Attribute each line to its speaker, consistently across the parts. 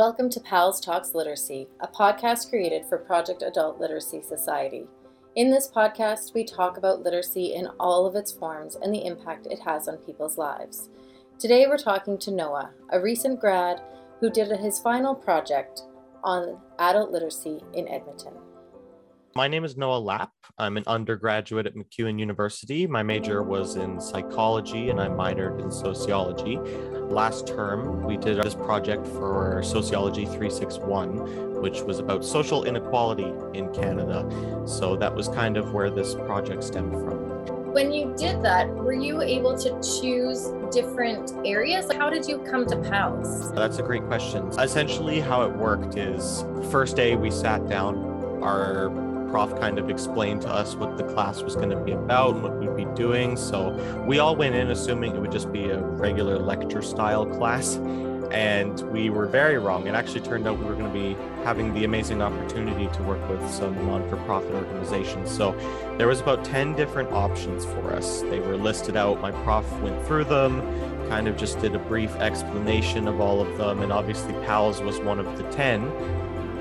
Speaker 1: Welcome to PALS Talks Literacy, a podcast created for Project Adult Literacy Society. In this podcast, we talk about literacy in all of its forms and the impact it has on people's lives. Today, we're talking to Noah, a recent grad who did his final project on adult literacy in Edmonton.
Speaker 2: My name is Noah Lapp. I'm an undergraduate at MacEwan University. My major was in psychology and I minored in sociology. Last term, we did this project for Sociology 361, which was about social inequality in Canada. So that was kind of where this project stemmed from.
Speaker 1: When you did that, were you able to choose different areas? How did you come to PALS?
Speaker 2: That's a great question. Essentially, how it worked is first day we sat down, our prof kind of explained to us what the class was going to be about and what we'd be doing. So we all went in assuming it would just be a regular lecture style class. And we were very wrong. It actually turned out we were going to be having the amazing opportunity to work with some non for profit organizations. So there was about 10 different options for us. They were listed out. My prof went through them, kind of just did a brief explanation of all of them. And obviously, PALS was one of the 10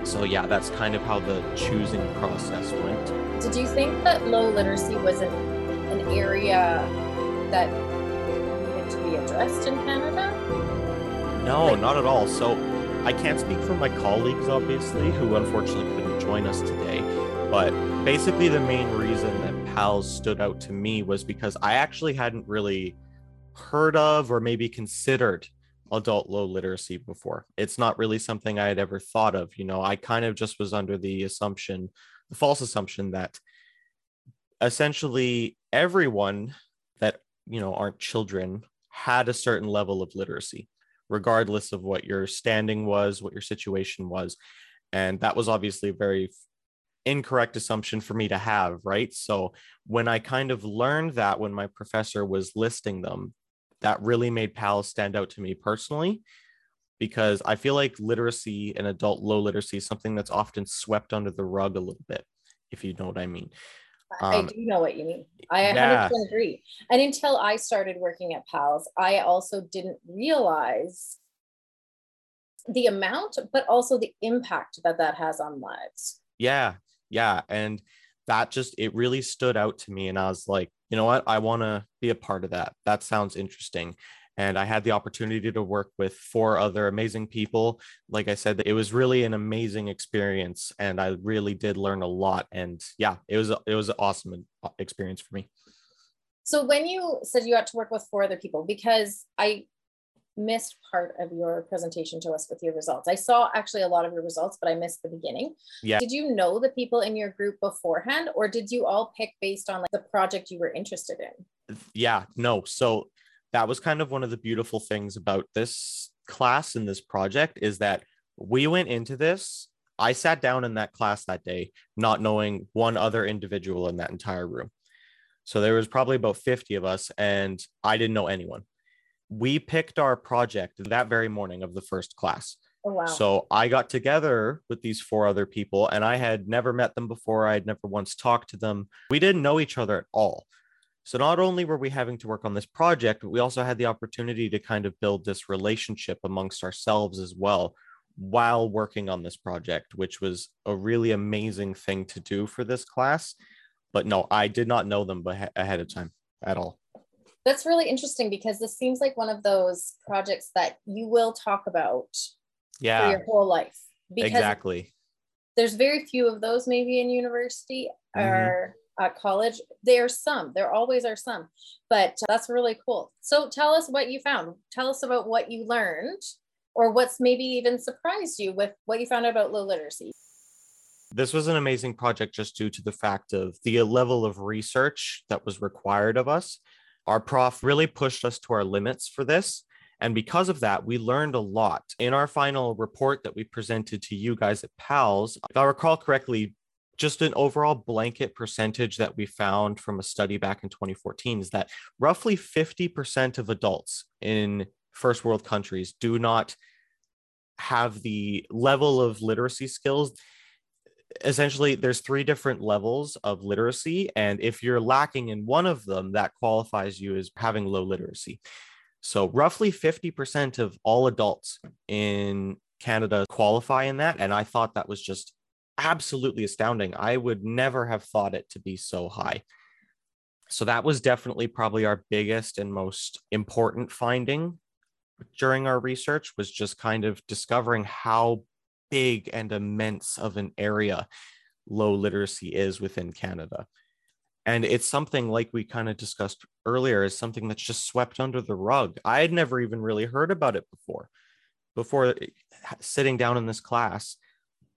Speaker 2: so yeah, that's kind of how the choosing process went.
Speaker 1: Did you think that low literacy was an, an area that needed to be addressed in Canada?
Speaker 2: No, like, not at all. So I can't speak for my colleagues, obviously, who unfortunately couldn't join us today. But basically, the main reason that PALS stood out to me was because I actually hadn't really heard of or maybe considered adult low literacy before. It's not really something I had ever thought of. You know, I kind of just was under the assumption, the false assumption that essentially everyone that, you know, aren't children had a certain level of literacy, regardless of what your standing was, what your situation was. And that was obviously a very incorrect assumption for me to have, right? So when I kind of learned that when my professor was listing them, that really made PALS stand out to me personally because I feel like literacy and adult low literacy is something that's often swept under the rug a little bit, if you know what I mean.
Speaker 1: Um, I do know what you mean. I yeah. 100% agree. And until I started working at PALS, I also didn't realize the amount, but also the impact that that has on lives.
Speaker 2: Yeah. Yeah. And that just, it really stood out to me. And I was like, you know what, I want to be a part of that. That sounds interesting. And I had the opportunity to work with four other amazing people. Like I said, it was really an amazing experience, and I really did learn a lot. And yeah, it was it was an awesome experience for me.
Speaker 1: So when you said you had to work with four other people, because I missed part of your presentation to us with your results. I saw actually a lot of your results, but I missed the beginning.
Speaker 2: Yeah.
Speaker 1: Did you know the people in your group beforehand, or did you all pick based on like the project you were interested in?
Speaker 2: Yeah, no. So that was kind of one of the beautiful things about this class and this project is that we went into this. I sat down in that class that day, not knowing one other individual in that entire room. So there was probably about 50 of us, and I didn't know anyone we picked our project that very morning of the first class.
Speaker 1: Oh, wow.
Speaker 2: So I got together with these four other people, and I had never met them before. I had never once talked to them. We didn't know each other at all. So not only were we having to work on this project, but we also had the opportunity to kind of build this relationship amongst ourselves as well while working on this project, which was a really amazing thing to do for this class. But no, I did not know them ahead of time at all.
Speaker 1: That's really interesting because this seems like one of those projects that you will talk about
Speaker 2: yeah.
Speaker 1: for your whole life.
Speaker 2: Because exactly.
Speaker 1: There's very few of those maybe in university mm-hmm. or at college. There are some, there always are some, but that's really cool. So tell us what you found. Tell us about what you learned or what's maybe even surprised you with what you found out about low literacy.
Speaker 2: This was an amazing project just due to the fact of the level of research that was required of us our prof really pushed us to our limits for this. And because of that, we learned a lot. In our final report that we presented to you guys at PALS, if I recall correctly, just an overall blanket percentage that we found from a study back in 2014 is that roughly 50% of adults in first world countries do not have the level of literacy skills essentially there's three different levels of literacy and if you're lacking in one of them that qualifies you as having low literacy so roughly 50% of all adults in Canada qualify in that. And I thought that was just absolutely astounding. I would never have thought it to be so high. So that was definitely probably our biggest and most important finding during our research was just kind of discovering how big and immense of an area low literacy is within Canada. And it's something like we kind of discussed earlier, is something that's just swept under the rug. I had never even really heard about it before. Before eh, sitting down in this class,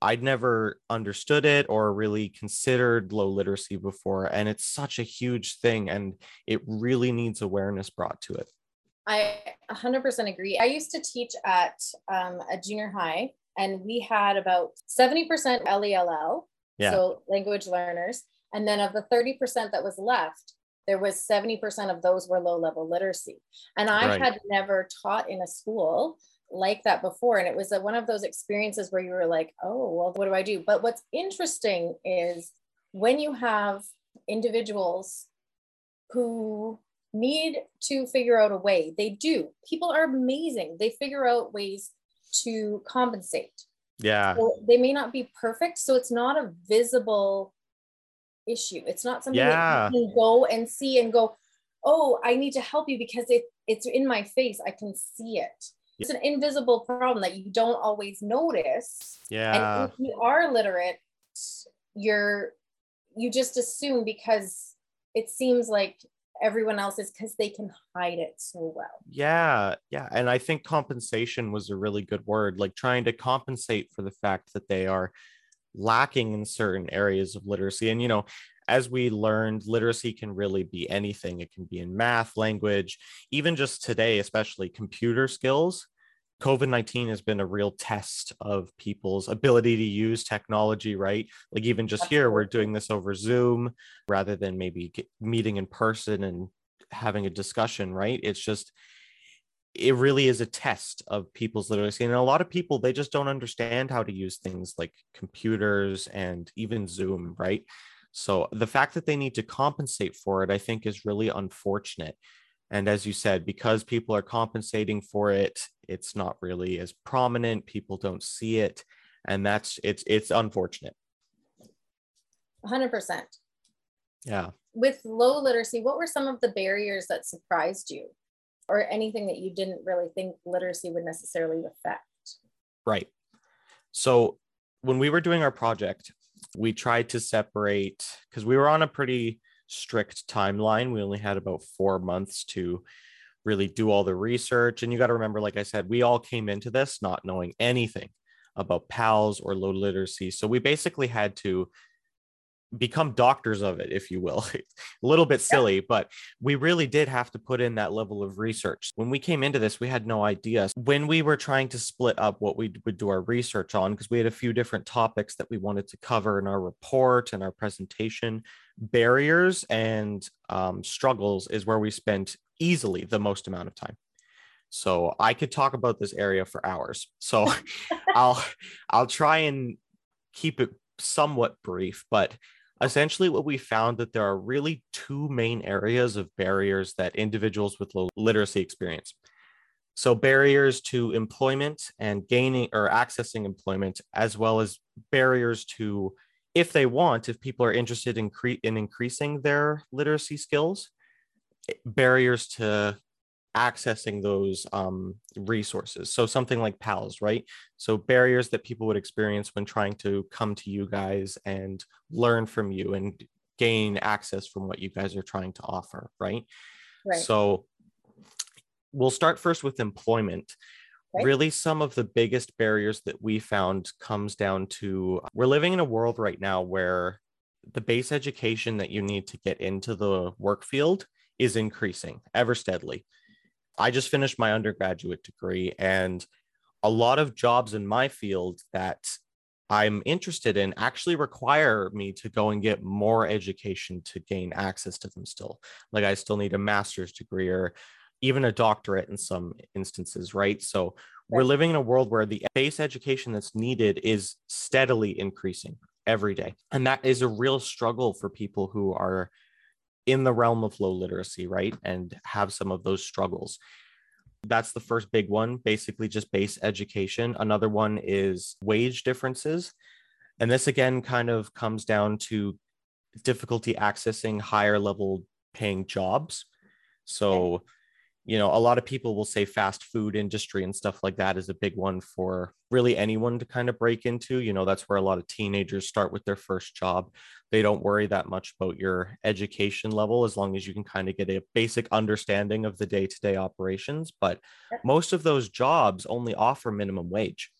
Speaker 2: I'd never understood it or really considered low literacy before. And it's such a huge thing and it really needs awareness brought to it.
Speaker 1: I 100% agree. I used to teach at um, a junior high and we had about 70% LELL, yeah. so language learners. And then of the 30% that was left, there was 70% of those were low level literacy. And I right. had never taught in a school like that before. And it was a, one of those experiences where you were like, oh, well, what do I do? But what's interesting is when you have individuals who need to figure out a way, they do. People are amazing. They figure out ways to compensate.
Speaker 2: Yeah.
Speaker 1: So they may not be perfect. So it's not a visible issue. It's not something yeah. that you can go and see and go, oh, I need to help you because it, it's in my face. I can see it. It's an invisible problem that you don't always notice.
Speaker 2: Yeah.
Speaker 1: And if you are literate, you're you just assume because it seems like everyone else is because they can hide it so well.
Speaker 2: Yeah, yeah. And I think compensation was a really good word, like trying to compensate for the fact that they are lacking in certain areas of literacy. And, you know, as we learned, literacy can really be anything. It can be in math, language, even just today, especially computer skills. COVID 19 has been a real test of people's ability to use technology, right? Like, even just here, we're doing this over Zoom rather than maybe meeting in person and having a discussion, right? It's just, it really is a test of people's literacy. And a lot of people, they just don't understand how to use things like computers and even Zoom, right? So the fact that they need to compensate for it, I think, is really unfortunate. And as you said, because people are compensating for it, it's not really as prominent. People don't see it. And that's it's it's unfortunate.
Speaker 1: 100%.
Speaker 2: Yeah.
Speaker 1: With low literacy, what were some of the barriers that surprised you or anything that you didn't really think literacy would necessarily affect?
Speaker 2: Right. So when we were doing our project, we tried to separate because we were on a pretty strict timeline. We only had about four months to really do all the research. And you got to remember, like I said, we all came into this not knowing anything about PALS or low literacy. So we basically had to become doctors of it, if you will. a little bit silly, yeah. but we really did have to put in that level of research. When we came into this, we had no idea. When we were trying to split up what we would do our research on, because we had a few different topics that we wanted to cover in our report and our presentation, barriers and um, struggles is where we spent easily the most amount of time. So I could talk about this area for hours. So I'll I'll try and keep it somewhat brief, but essentially what we found that there are really two main areas of barriers that individuals with low literacy experience. So barriers to employment and gaining or accessing employment as well as barriers to if they want if people are interested in, cre- in increasing their literacy skills barriers to accessing those um, resources. So something like PALS, right? So barriers that people would experience when trying to come to you guys and learn from you and gain access from what you guys are trying to offer, right? Right. So we'll start first with employment. Right. Really, some of the biggest barriers that we found comes down to we're living in a world right now where the base education that you need to get into the work field is increasing ever steadily. I just finished my undergraduate degree, and a lot of jobs in my field that I'm interested in actually require me to go and get more education to gain access to them still. Like I still need a master's degree or even a doctorate in some instances, right? So we're living in a world where the base education that's needed is steadily increasing every day. And that is a real struggle for people who are in the realm of low literacy, right? And have some of those struggles. That's the first big one, basically just base education. Another one is wage differences. And this again kind of comes down to difficulty accessing higher level paying jobs. So, you know, a lot of people will say fast food industry and stuff like that is a big one for really anyone to kind of break into. You know, that's where a lot of teenagers start with their first job. They don't worry that much about your education level as long as you can kind of get a basic understanding of the day to day operations. But most of those jobs only offer minimum wage.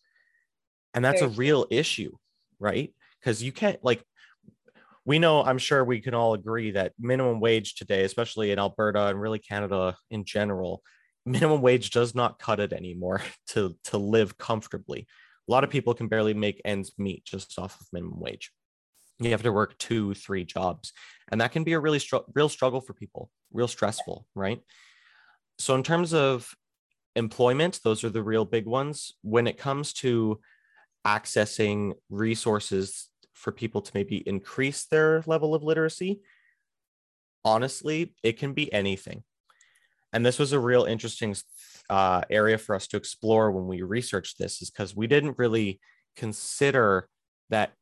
Speaker 2: And that's a real issue, right? Because you can't, like, we know, I'm sure we can all agree that minimum wage today, especially in Alberta and really Canada in general, minimum wage does not cut it anymore to, to live comfortably. A lot of people can barely make ends meet just off of minimum wage. You have to work two, three jobs, and that can be a really str- real struggle for people, real stressful, right? So, in terms of employment, those are the real big ones. When it comes to accessing resources for people to maybe increase their level of literacy, honestly, it can be anything. And this was a real interesting uh, area for us to explore when we researched this, is because we didn't really consider that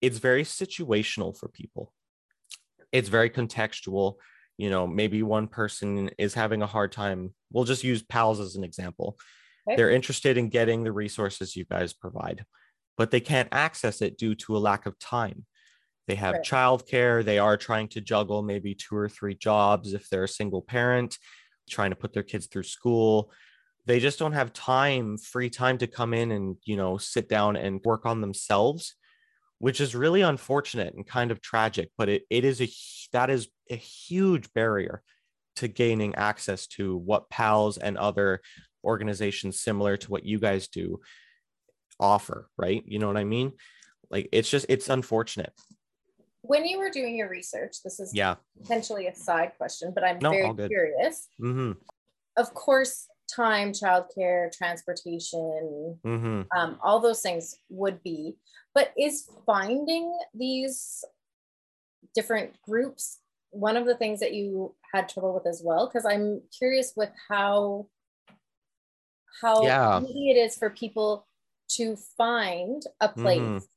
Speaker 2: it's very situational for people. It's very contextual. You know, maybe one person is having a hard time. We'll just use PALS as an example. Okay. They're interested in getting the resources you guys provide but they can't access it due to a lack of time. They have right. childcare. They are trying to juggle maybe two or three jobs if they're a single parent, trying to put their kids through school. They just don't have time, free time to come in and, you know, sit down and work on themselves, which is really unfortunate and kind of tragic. But it, it is a that is a huge barrier to gaining access to what PALS and other organizations similar to what you guys do offer, right? You know what I mean? Like it's just it's unfortunate.
Speaker 1: When you were doing your research, this is yeah potentially a side question, but I'm no, very curious. Mm-hmm. Of course, time, childcare, transportation, mm-hmm. um, all those things would be. But is finding these different groups one of the things that you had trouble with as well? Because I'm curious with how how yeah. easy it is for people to find a place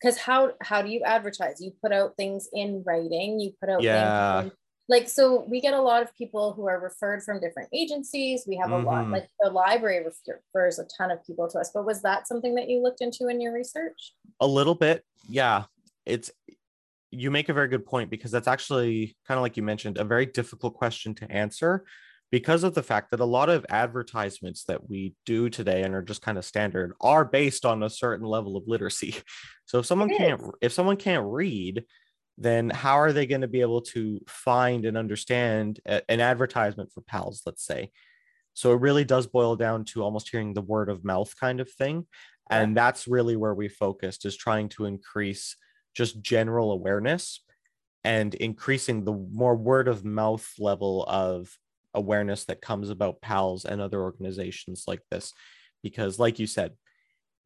Speaker 1: because mm-hmm. how how do you advertise you put out things in writing you put out yeah in, like so we get a lot of people who are referred from different agencies we have mm-hmm. a lot mm-hmm. like the library refers a ton of people to us but was that something that you looked into in your research
Speaker 2: a little bit yeah it's you make a very good point because that's actually kind of like you mentioned a very difficult question to answer because of the fact that a lot of advertisements that we do today and are just kind of standard are based on a certain level of literacy. So if someone can't if someone can't read, then how are they going to be able to find and understand a, an advertisement for pals, let's say? So it really does boil down to almost hearing the word of mouth kind of thing. And that's really where we focused is trying to increase just general awareness and increasing the more word of mouth level of awareness that comes about PALS and other organizations like this. Because, like you said,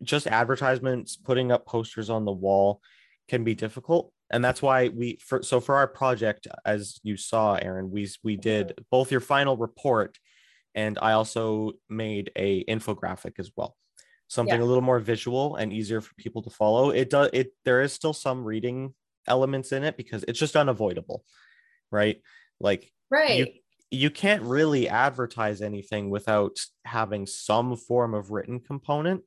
Speaker 2: just advertisements, putting up posters on the wall can be difficult. And that's why we, for, so for our project, as you saw, Aaron, we, we did both your final report and I also made a infographic as well something yeah. a little more visual and easier for people to follow it does it there is still some reading elements in it because it's just unavoidable right like
Speaker 1: right
Speaker 2: you, you can't really advertise anything without having some form of written component.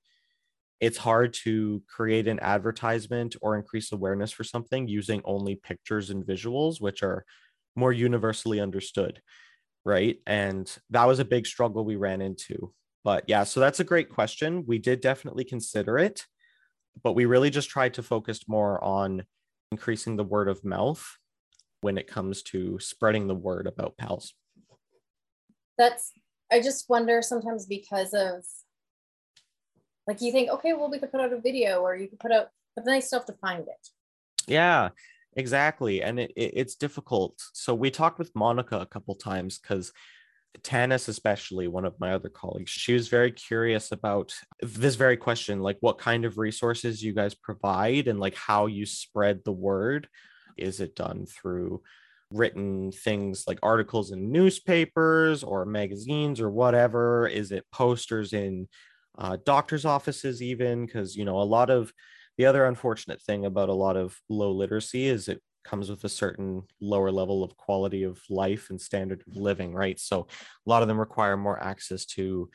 Speaker 2: It's hard to create an advertisement or increase awareness for something using only pictures and visuals, which are more universally understood. Right. And that was a big struggle we ran into. But yeah, so that's a great question. We did definitely consider it, but we really just tried to focus more on increasing the word of mouth when it comes to spreading the word about PALS
Speaker 1: that's I just wonder sometimes because of like you think, okay, well, we could put out a video or you could put out, but then I still have to find it.
Speaker 2: Yeah, exactly. And it, it it's difficult. So we talked with Monica a couple times because Tanis, especially one of my other colleagues, she was very curious about this very question like, what kind of resources you guys provide and like how you spread the word. Is it done through written things like articles in newspapers or magazines or whatever? Is it posters in uh, doctors' offices, even? Because, you know, a lot of the other unfortunate thing about a lot of low literacy is it comes with a certain lower level of quality of life and standard of living, right? So a lot of them require more access to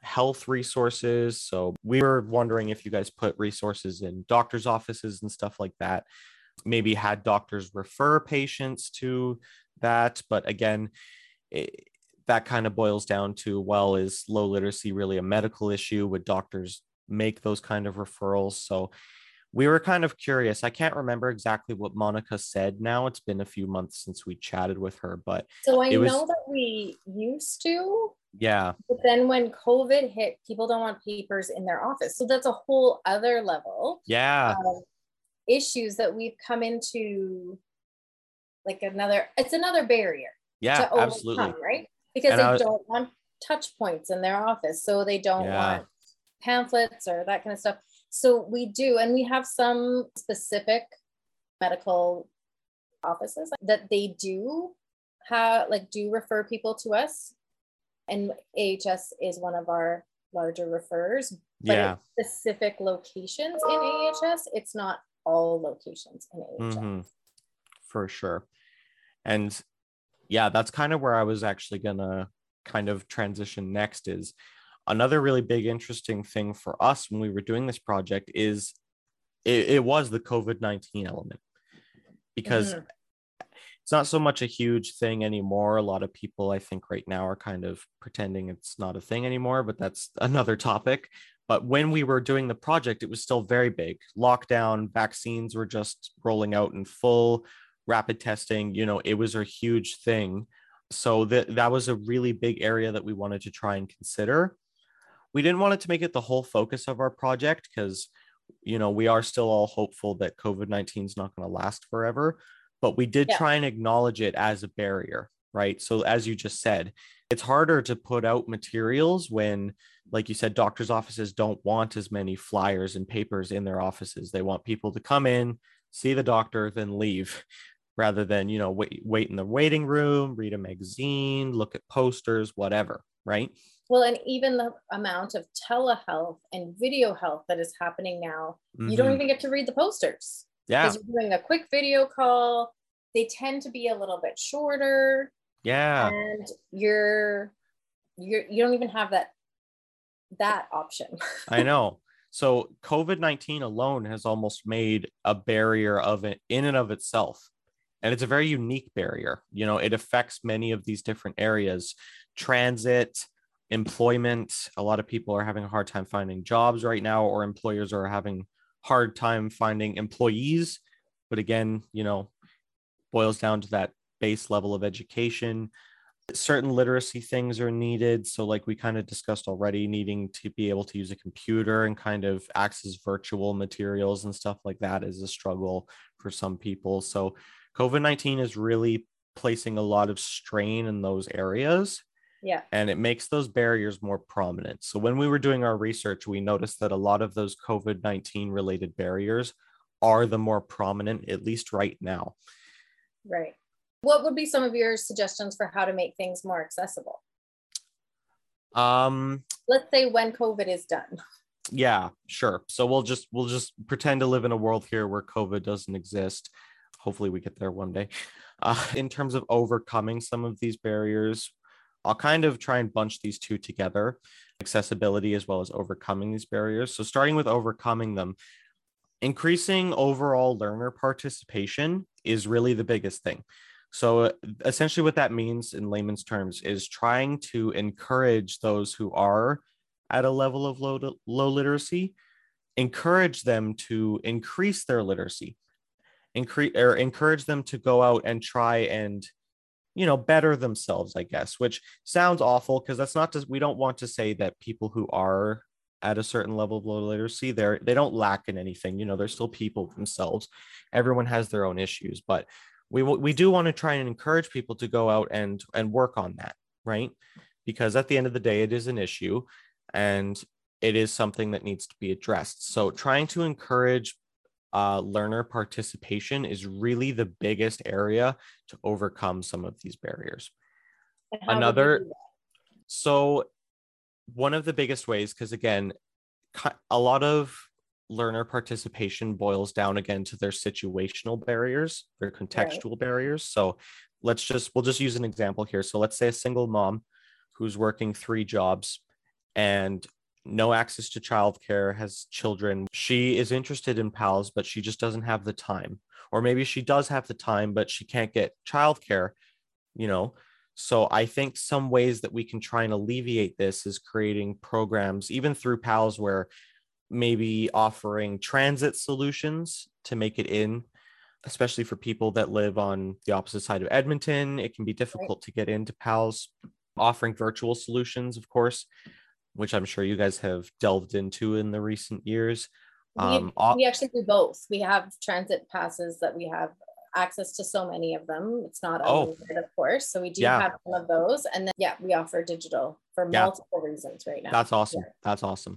Speaker 2: health resources. So we were wondering if you guys put resources in doctors' offices and stuff like that. Maybe had doctors refer patients to that. But again, it, that kind of boils down to well, is low literacy really a medical issue? Would doctors make those kind of referrals? So we were kind of curious. I can't remember exactly what Monica said now. It's been a few months since we chatted with her, but
Speaker 1: so I
Speaker 2: was,
Speaker 1: know that we used to.
Speaker 2: Yeah.
Speaker 1: But then when COVID hit, people don't want papers in their office. So that's a whole other level.
Speaker 2: Yeah.
Speaker 1: Issues that we've come into like another it's another barrier.
Speaker 2: Yeah, overcome, absolutely.
Speaker 1: Right? Because and they was, don't want touch points in their office. So they don't yeah. want pamphlets or that kind of stuff. So we do, and we have some specific medical offices that they do have, like, do refer people to us. And AHS is one of our larger refers, but yeah. specific locations in AHS. It's not all locations in AHS. Mm-hmm.
Speaker 2: For sure. And yeah, that's kind of where I was actually going to kind of transition next is another really big interesting thing for us when we were doing this project is it, it was the covid-19 element because mm-hmm. it's not so much a huge thing anymore a lot of people i think right now are kind of pretending it's not a thing anymore but that's another topic but when we were doing the project it was still very big. Lockdown vaccines were just rolling out in full rapid testing you know it was a huge thing. So that that was a really big area that we wanted to try and consider. We didn't want it to make it the whole focus of our project because you know we are still all hopeful that covid-19 is not going to last forever but we did yeah. try and acknowledge it as a barrier right? So as you just said it's harder to put out materials when like you said doctors offices don't want as many flyers and papers in their offices they want people to come in see the doctor then leave rather than you know wait, wait in the waiting room read a magazine look at posters whatever right
Speaker 1: well, and even the amount of telehealth and video health that is happening now, mm-hmm. you don't mm-hmm. even get to read the posters.
Speaker 2: Yeah.
Speaker 1: Because you're doing a quick video call. They tend to be a little bit shorter.
Speaker 2: Yeah.
Speaker 1: And you're you're you don't even have that that option.
Speaker 2: I know. So COVID-19 alone has almost made a barrier of it in and of itself. And it's a very unique barrier. You know, it affects many of these different areas. Transit, employment a lot of people are having a hard time finding jobs right now or employers are having hard time finding employees but again you know boils down to that base level of education certain literacy things are needed so like we kind of discussed already needing to be able to use a computer and kind of access virtual materials and stuff like that is a struggle for some people so covid-19 is really placing a lot of strain in those areas
Speaker 1: yeah.
Speaker 2: And it makes those barriers more prominent. So when we were doing our research, we noticed that a lot of those COVID 19 related barriers are the more prominent, at least right now.
Speaker 1: Right. What would be some of your suggestions for how to make things more accessible?
Speaker 2: Um,
Speaker 1: let's say when COVID is done.
Speaker 2: Yeah, sure. So we'll just we'll just pretend to live in a world here where COVID doesn't exist. Hopefully, we get there one day. Uh, in terms of overcoming some of these barriers, I'll kind of try and bunch these two together accessibility as well as overcoming these barriers. So, starting with overcoming them, increasing overall learner participation is really the biggest thing. So, uh, essentially, what that means in layman's terms is trying to encourage those who are at a level of low, low literacy, encourage them to increase their literacy, increase or encourage them to go out and try and you know better themselves i guess which sounds awful because that's not just we don't want to say that people who are at a certain level of low literacy they're they don't lack in anything you know they're still people themselves. Everyone has their own issues but we we do want to try and encourage people to go out and and work on that right? Because at the end of the day it is an issue and it is something that needs to be addressed. So trying to encourage uh, learner participation is really the biggest area to overcome some of these barriers. Another, so one of the biggest ways, because again, a lot of learner participation boils down again to their situational barriers, their contextual right. barriers. So let's just, we'll just use an example here. So let's say a single mom who's working three jobs and no access to childcare, has children. She is interested in PALS, but she just doesn't have the time. Or maybe she does have the time, but she can't get childcare, you know. So I think some ways that we can try and alleviate this is creating programs, even through PALS, where maybe offering transit solutions to make it in, especially for people that live on the opposite side of Edmonton. It can be difficult right. to get into PALS. Offering virtual solutions, of course, which I'm sure you guys have delved into in the recent years.
Speaker 1: Um, we, we actually do both. We have transit passes that we have access to so many of them. It's not oh. of course. So we do yeah. have some of those. And then, yeah, we offer digital for yeah. multiple reasons right now.
Speaker 2: That's awesome. Yeah. That's awesome.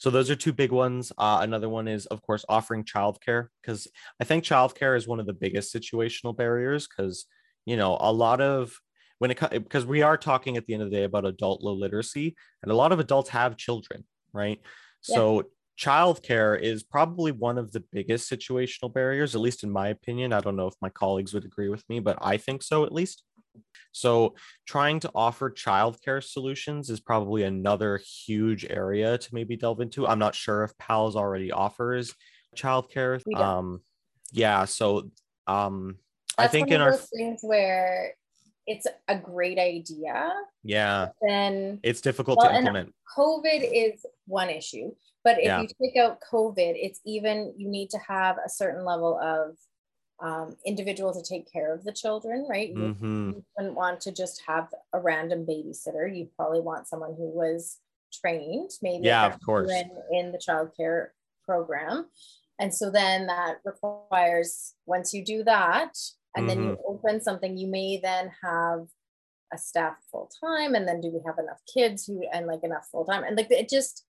Speaker 2: So those are two big ones. Uh, another one is, of course, offering childcare because I think childcare is one of the biggest situational barriers because, you know, a lot of when it because we are talking at the end of the day about adult low literacy and a lot of adults have children right yeah. so childcare is probably one of the biggest situational barriers at least in my opinion i don't know if my colleagues would agree with me but i think so at least so trying to offer childcare solutions is probably another huge area to maybe delve into i'm not sure if pals already offers childcare um yeah so um
Speaker 1: That's I think in our things where it's a great idea.
Speaker 2: Yeah.
Speaker 1: Then
Speaker 2: it's difficult well, to implement.
Speaker 1: COVID is one issue, but if yeah. you take out COVID, it's even you need to have a certain level of um, individual to take care of the children, right? You, mm-hmm. you wouldn't want to just have a random babysitter. You probably want someone who was trained, maybe
Speaker 2: yeah, of course,
Speaker 1: in, in the childcare program. And so then that requires once you do that, and mm-hmm. then you mm-hmm. open something you may then have a staff full time and then do we have enough kids who and like enough full time and like it just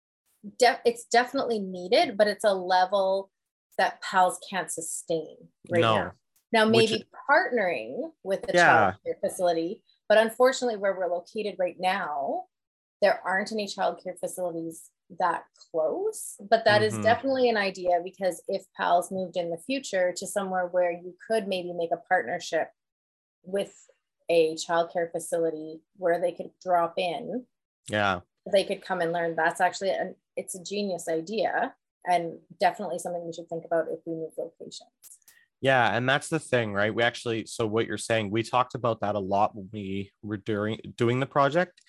Speaker 1: it's definitely needed but it's a level that pals can't sustain right no. now now maybe Which, partnering with the yeah. childcare facility but unfortunately where we're located right now there aren't any childcare facilities that close, but that mm-hmm. is definitely an idea because if PALS moved in the future to somewhere where you could maybe make a partnership with a childcare facility where they could drop in,
Speaker 2: yeah,
Speaker 1: they could come and learn. That's actually an it's a genius idea and definitely something we should think about if we move locations.
Speaker 2: Yeah, and that's the thing, right? We actually so what you're saying, we talked about that a lot when we were doing doing the project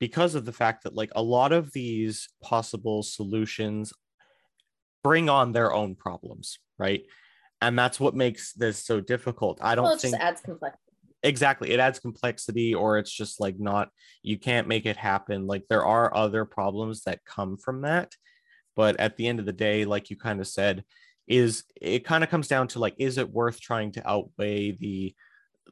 Speaker 2: because of the fact that like a lot of these possible solutions bring on their own problems, right? And that's what makes this so difficult. I don't well, think
Speaker 1: adds complexity.
Speaker 2: Exactly. It adds complexity, or it's just like not, you can't make it happen. Like there are other problems that come from that. But at the end of the day, like you kind of said, is it kind of comes down to like, is it worth trying to outweigh the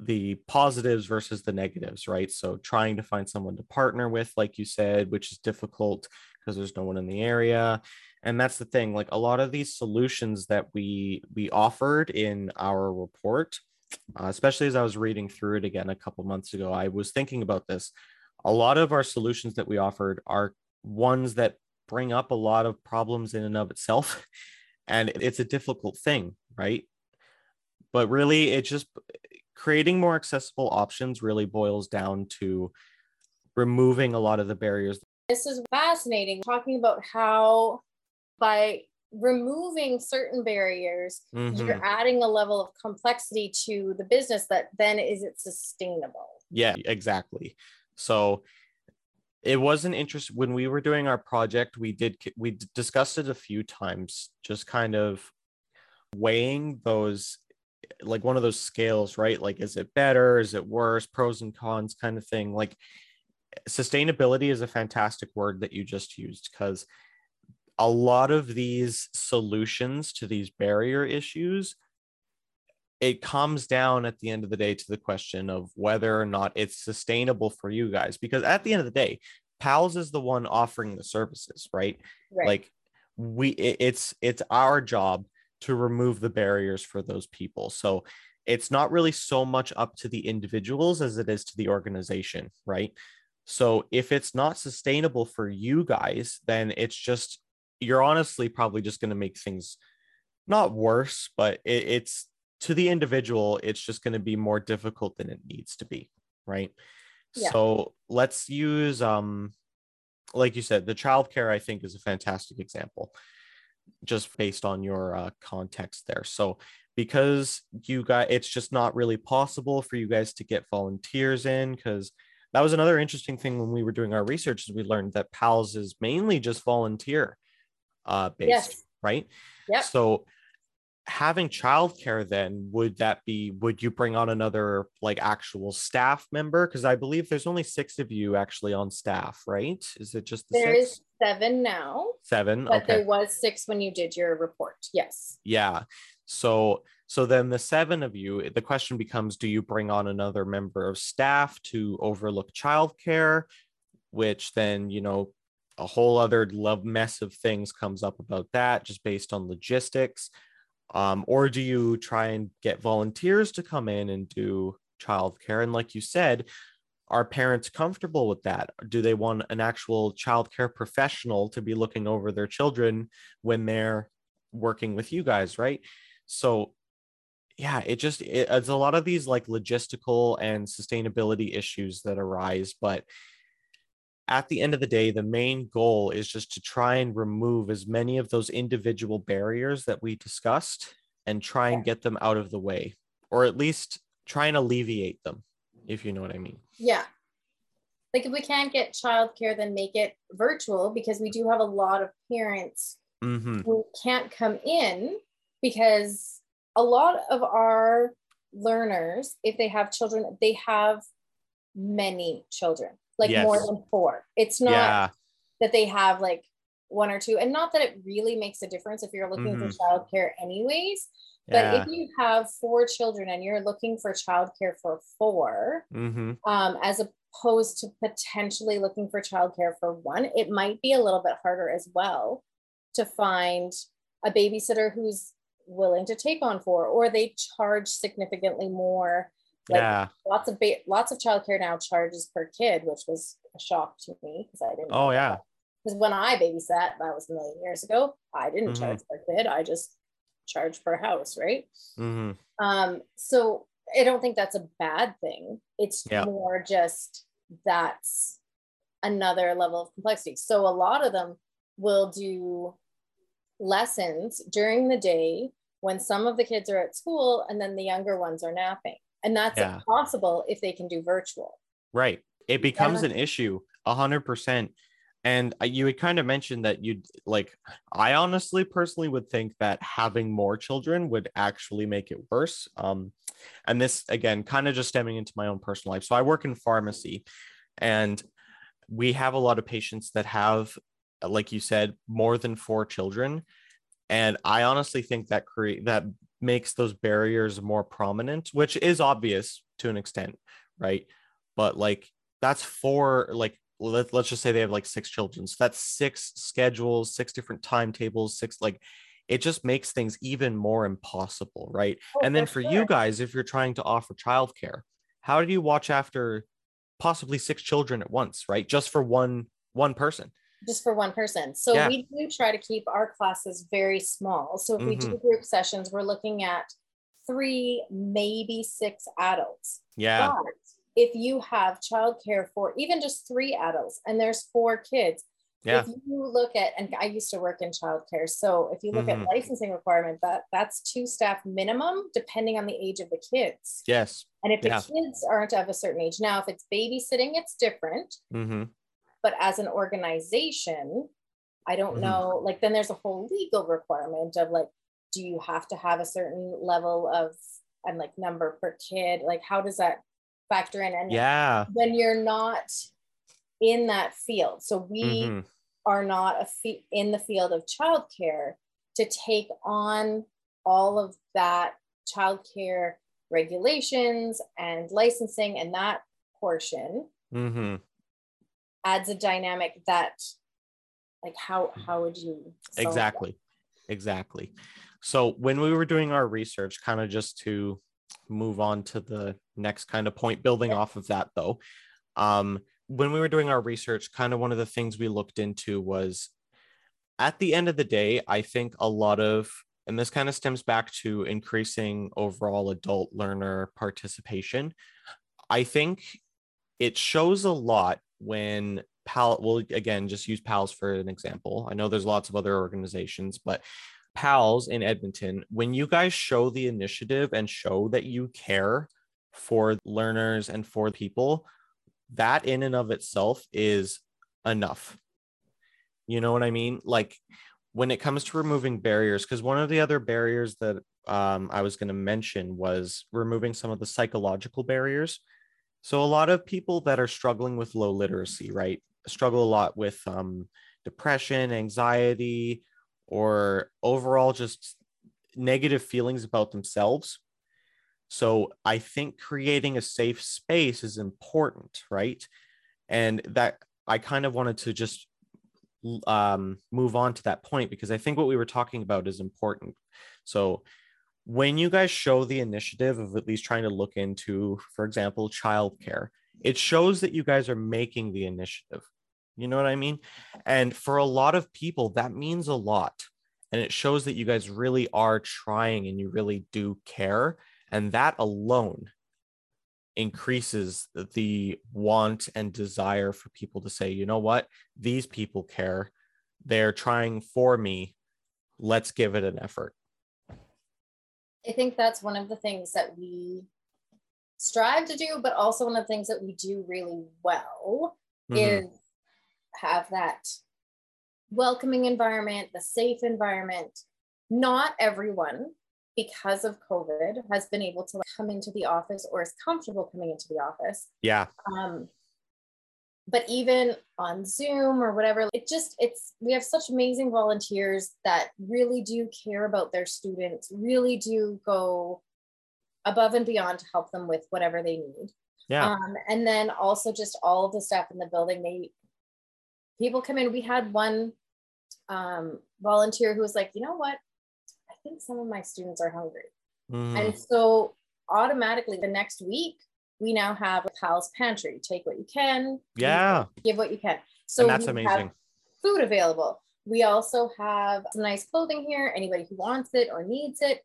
Speaker 2: the positives versus the negatives, right? So trying to find someone to partner with, like you said, which is difficult because there's no one in the area. And that's the thing, like a lot of these solutions that we we offered in our report, uh, especially as I was reading through it again a couple months ago, I was thinking about this. A lot of our solutions that we offered are ones that bring up a lot of problems in and of itself. And it's a difficult thing, right? But really, it just creating more accessible options really boils down to removing a lot of the barriers.
Speaker 1: This is fascinating talking about how by removing certain barriers mm-hmm. you're adding a level of complexity to the business that then is it sustainable
Speaker 2: yeah exactly so it was an interest when we were doing our project we did we discussed it a few times just kind of weighing those like one of those scales, right? Like, is it better? Is it worse? Pros and cons kind of thing. Like, sustainability is a fantastic word that you just used because a lot of these solutions to these barrier issues it comes down at the end of the day to the question of whether or not it's sustainable for you guys because at the end of the day pals is the one offering the services right, right. like we it, it's it's our job to remove the barriers for those people. So it's not really so much up to the individuals as it is to the organization, right? So if it's not sustainable for you guys, then it's just you're honestly probably just going to make things not worse, but it, it's to the individual, it's just going to be more difficult than it needs to be, right? Yeah. So let's use um like you said, the childcare I think is a fantastic example just based on your uh, context there. So because you guys it's just not really possible for you guys to get volunteers in because that was another interesting thing when we were doing our research is we learned that pals is mainly just volunteer uh based yes. right
Speaker 1: yeah
Speaker 2: so having childcare then would that be would you bring on another like actual staff member? Because i believe there's only six of you actually on staff right? Is it just
Speaker 1: the there is seven now.
Speaker 2: Seven?
Speaker 1: But okay. there was six when you did your report yes.
Speaker 2: Yeah. So so then the seven of you the question becomes do you bring on another member of staff to overlook childcare? Which then you know a whole other love mess of things comes up about that just based on logistics um, or do you try and get volunteers to come in and do childcare? And like you said are parents comfortable with that? Do they want an actual childcare professional to be looking over their children when they're working with you guys right? So yeah it just it, it's a lot of these like logistical and sustainability issues that arise but at the end of the day, the main goal is just to try and remove as many of those individual barriers that we discussed and try and get them out of the way, or at least try and alleviate them, if you know what I mean.
Speaker 1: Yeah. Like if we can't get childcare, then make it virtual because we do have a lot of parents
Speaker 2: mm-hmm.
Speaker 1: who can't come in because a lot of our learners, if they have children, they have many children like yes. more than four. It's not yeah. that they have like one or two, and not that it really makes a difference if you're looking mm-hmm. for childcare, anyways. But yeah. if you have four children and you're looking for childcare for 4
Speaker 2: mm-hmm.
Speaker 1: um, as opposed to potentially looking for childcare for one, it might be a little bit harder as well to find a babysitter who's willing to take on four, or they charge significantly more like
Speaker 2: yeah.
Speaker 1: lots of ba- lots of childcare now charges per kid, which was a shock to me because I didn't.
Speaker 2: Oh yeah.
Speaker 1: Because when I babysat, that was a million years ago. I didn't mm-hmm. charge per kid. I just charged per house, right?
Speaker 2: Mm-hmm.
Speaker 1: Um, so I don't think that's a bad thing. It's yeah. more just that's another level of complexity. So a lot of them will do lessons during the day when some of the kids are at school and then the younger ones are napping and that's yeah. possible if they can do virtual.
Speaker 2: Right. It becomes yeah. an issue a hundred percent. And you had kind of mentioned that you'd like i honestly personally would think that having more children would actually make it worse. Um and this again kind of just stemming into my own personal life. So i work in pharmacy and we have a lot of patients that have like you said more than four children. And i honestly think that create that makes those barriers more prominent, which is obvious to an extent, right? But like that's four, like let, let's just say they have like six children. So that's six schedules, six different timetables, six like it just makes things even more impossible, right? Oh, and then for sure. you guys, if you're trying to offer childcare, how do you watch after possibly six children at once, right? Just for one one person
Speaker 1: just for one person. So yeah. we do try to keep our classes very small. So if mm-hmm. we do mm-hmm. group sessions, we're looking at three, maybe six adults.
Speaker 2: Yeah.
Speaker 1: But if you have childcare for even just three adults and there's four kids,
Speaker 2: yeah.
Speaker 1: if you look at and I used to work in childcare, so if you look mm-hmm. at licensing requirement, that that's two staff minimum depending on the age of the kids.
Speaker 2: Yes.
Speaker 1: And if the kids aren't of a certain age, now if it's babysitting, it's different.
Speaker 2: Mm-hmm
Speaker 1: but as an organization i don't mm-hmm. know like then there's a whole legal requirement of like do you have to have a certain level of and like number per kid like how does that factor in and
Speaker 2: yeah
Speaker 1: when you're not in that field so we mm-hmm. are not a fe- in the field of childcare to take on all of that childcare regulations and licensing and that portion
Speaker 2: mm-hmm
Speaker 1: adds a dynamic that like how how would you
Speaker 2: exactly exactly. So when we were doing our research, kind of just to move on to the next kind of point, building off of that though, um, when we were doing our research, kind of one of the things we looked into was at the end of the day, I think a lot of, and this kind of stems back to increasing overall adult learner participation. I think it shows a lot when PAL, well, again, just use PALS for an example. I know there's lots of other organizations, but PALS in Edmonton, when you guys show the initiative and show that you care for learners and for people, that in and of itself is enough. You know what I mean? Like when it comes to removing barriers, because one of the other barriers that um, I was going to mention was removing some of the psychological barriers. So, a lot of people that are struggling with low literacy, right, struggle a lot with um, depression, anxiety, or overall just negative feelings about themselves. So I think creating a safe space is important, right? And that I kind of wanted to just um, move on to that point because I think what we were talking about is important. So when you guys show the initiative of at least trying to look into, for example, childcare, it shows that you guys are making the initiative. You know what I mean? And for a lot of people, that means a lot. And it shows that you guys really are trying and you really do care. And that alone increases the want and desire for people to say, you know what, these people care. They're trying for me. Let's give it an effort.
Speaker 1: I think that's one of the things that we strive to do, but also one of the things that we do really well mm-hmm. is have that welcoming environment, the safe environment. Not everyone because of COVID, has been able to like, come into the office or is comfortable coming into the office.
Speaker 2: Yeah.
Speaker 1: Um, but even on Zoom or whatever, it just, it's, we have such amazing volunteers that really do care about their students, really do go above and beyond to help them with whatever they need.
Speaker 2: Yeah.
Speaker 1: Um, and then also just all of the staff in the building, they, people come in. We had one um, volunteer who was like, you know what? I think some of my students are hungry. Mm. And so automatically the next week, we now have a PALS pantry. Take what you can.
Speaker 2: Yeah.
Speaker 1: Give what you can. So
Speaker 2: and that's amazing.
Speaker 1: food available. We also have some nice clothing here. Anybody who wants it or needs it,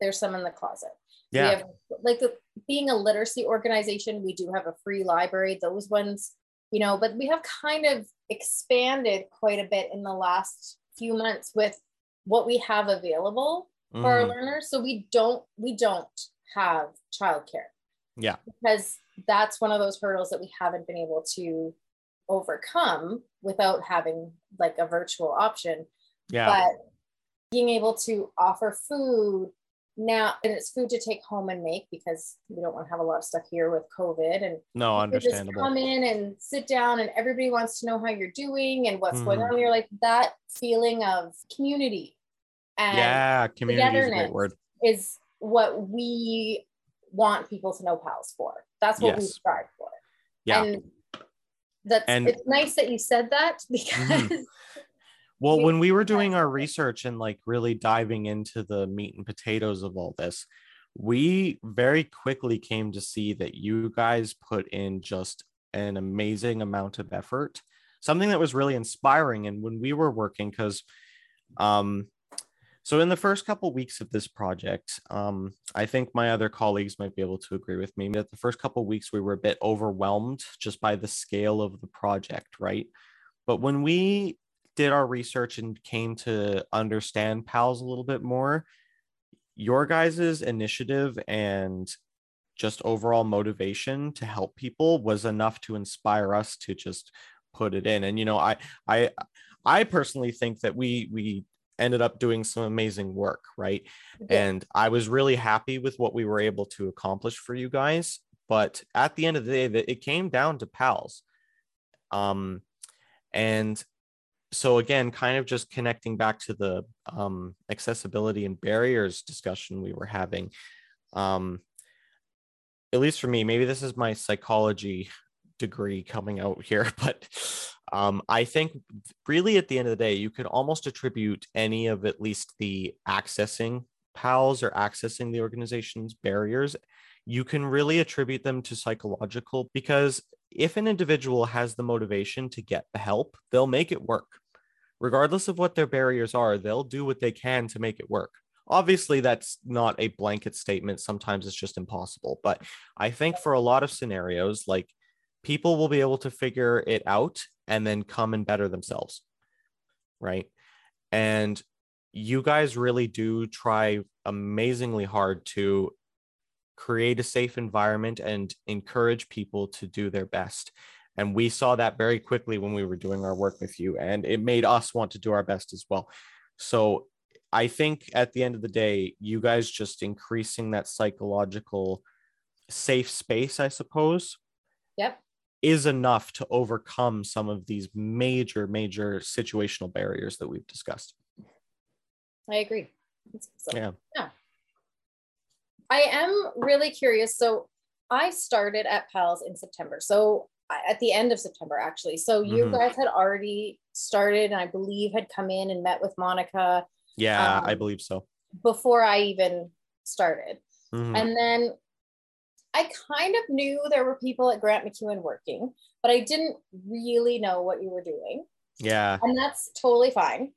Speaker 1: there's some in the closet.
Speaker 2: Yeah.
Speaker 1: We have like being a literacy organization, we do have a free library. Those ones, you know, but we have kind of expanded quite a bit in the last few months with what we have available mm. for our mm-hmm. learners. So we don't we don't have childcare.
Speaker 2: Yeah.
Speaker 1: Because that's one of those hurdles that we haven't been able to overcome without having like a virtual option.
Speaker 2: Yeah.
Speaker 1: But being able to offer food now and it's food to take home and make because we don't want to have a lot of stuff here with covid and
Speaker 2: no understandable
Speaker 1: just come in and sit down and everybody wants to know how you're doing and what's mm. going on you're like that feeling of community
Speaker 2: and yeah, community is a great word.
Speaker 1: Is what we want people to know PALS for. That's what yes. we strive for.
Speaker 2: Yeah.
Speaker 1: And that's and, it's nice that you said that because mm-hmm.
Speaker 2: well when we were doing our research and like really diving into the meat and potatoes of all this we very quickly came to see that you guys put in just an amazing amount of effort something that was really inspiring and when we were working because um so, in the first couple weeks of this project, um, I think my other colleagues might be able to agree with me that the first couple weeks we were a bit overwhelmed just by the scale of the project, right? But when we did our research and came to understand PALS a little bit more, your guys' initiative and just overall motivation to help people was enough to inspire us to just put it in. And you know, I I I personally think that we we ended up doing some amazing work, right? Yeah. And I was really happy with what we were able to accomplish for you guys. But at the end of the day, it came down to pals. Um, and so again, kind of just connecting back to the um, accessibility and barriers discussion we were having. Um, at least for me, maybe this is my psychology degree coming out here, but Um, I think really at the end of the day, you could almost attribute any of at least the accessing PALs or accessing the organization's barriers. You can really attribute them to psychological because if an individual has the motivation to get the help, they'll make it work. Regardless of what their barriers are, they'll do what they can to make it work. Obviously, that's not a blanket statement. Sometimes it's just impossible. But I think for a lot of scenarios, like people will be able to figure it out and then come and better themselves. Right. And you guys really do try amazingly hard to create a safe environment and encourage people to do their best. And we saw that very quickly when we were doing our work with you, and it made us want to do our best as well. So I think at the end of the day, you guys just increasing that psychological safe space, I suppose.
Speaker 1: Yep.
Speaker 2: Is enough to overcome some of these major, major situational barriers that we've discussed.
Speaker 1: I agree.
Speaker 2: So, yeah.
Speaker 1: Yeah. I am really curious. So I started at PALS in September. So at the end of September, actually. So you mm-hmm. guys had already started, and I believe had come in and met with Monica.
Speaker 2: Yeah, um, I believe so.
Speaker 1: Before I even started. Mm-hmm. And then I kind of knew there were people at Grant MacEwan working, but I didn't really know what you were doing.
Speaker 2: Yeah.
Speaker 1: And that's totally fine.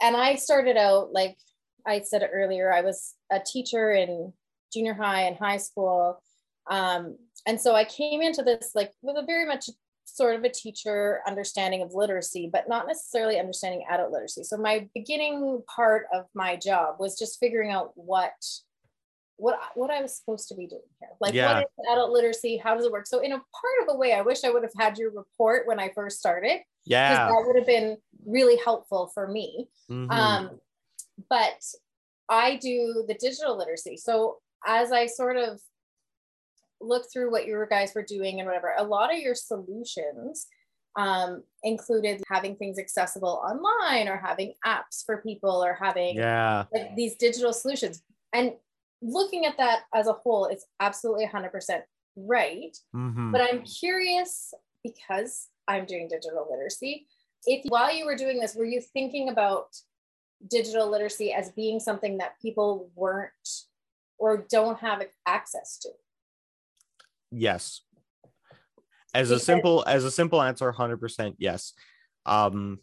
Speaker 1: And I started out like I said earlier, I was a teacher in junior high and high school. Um, and so I came into this like with a very much sort of a teacher understanding of literacy, but not necessarily understanding adult literacy. So my beginning part of my job was just figuring out what what what I was supposed to be doing here. Like yeah. what is adult literacy? How does it work? So in a part of a way, I wish I would have had your report when I first started.
Speaker 2: Yeah.
Speaker 1: That would have been really helpful for me. Mm-hmm. Um, but I do the digital literacy. So as I sort of look through what your guys were doing and whatever, a lot of your solutions um, included having things accessible online or having apps for people or having
Speaker 2: yeah.
Speaker 1: like these digital solutions. And looking at that as a whole, it's absolutely 100% right.
Speaker 2: Mm-hmm.
Speaker 1: But I'm curious because I'm doing digital literacy. If while you were doing this, were you thinking about digital literacy as being something that people weren't or don't have access to?
Speaker 2: Yes. As because, a simple as a simple answer 100% yes. Um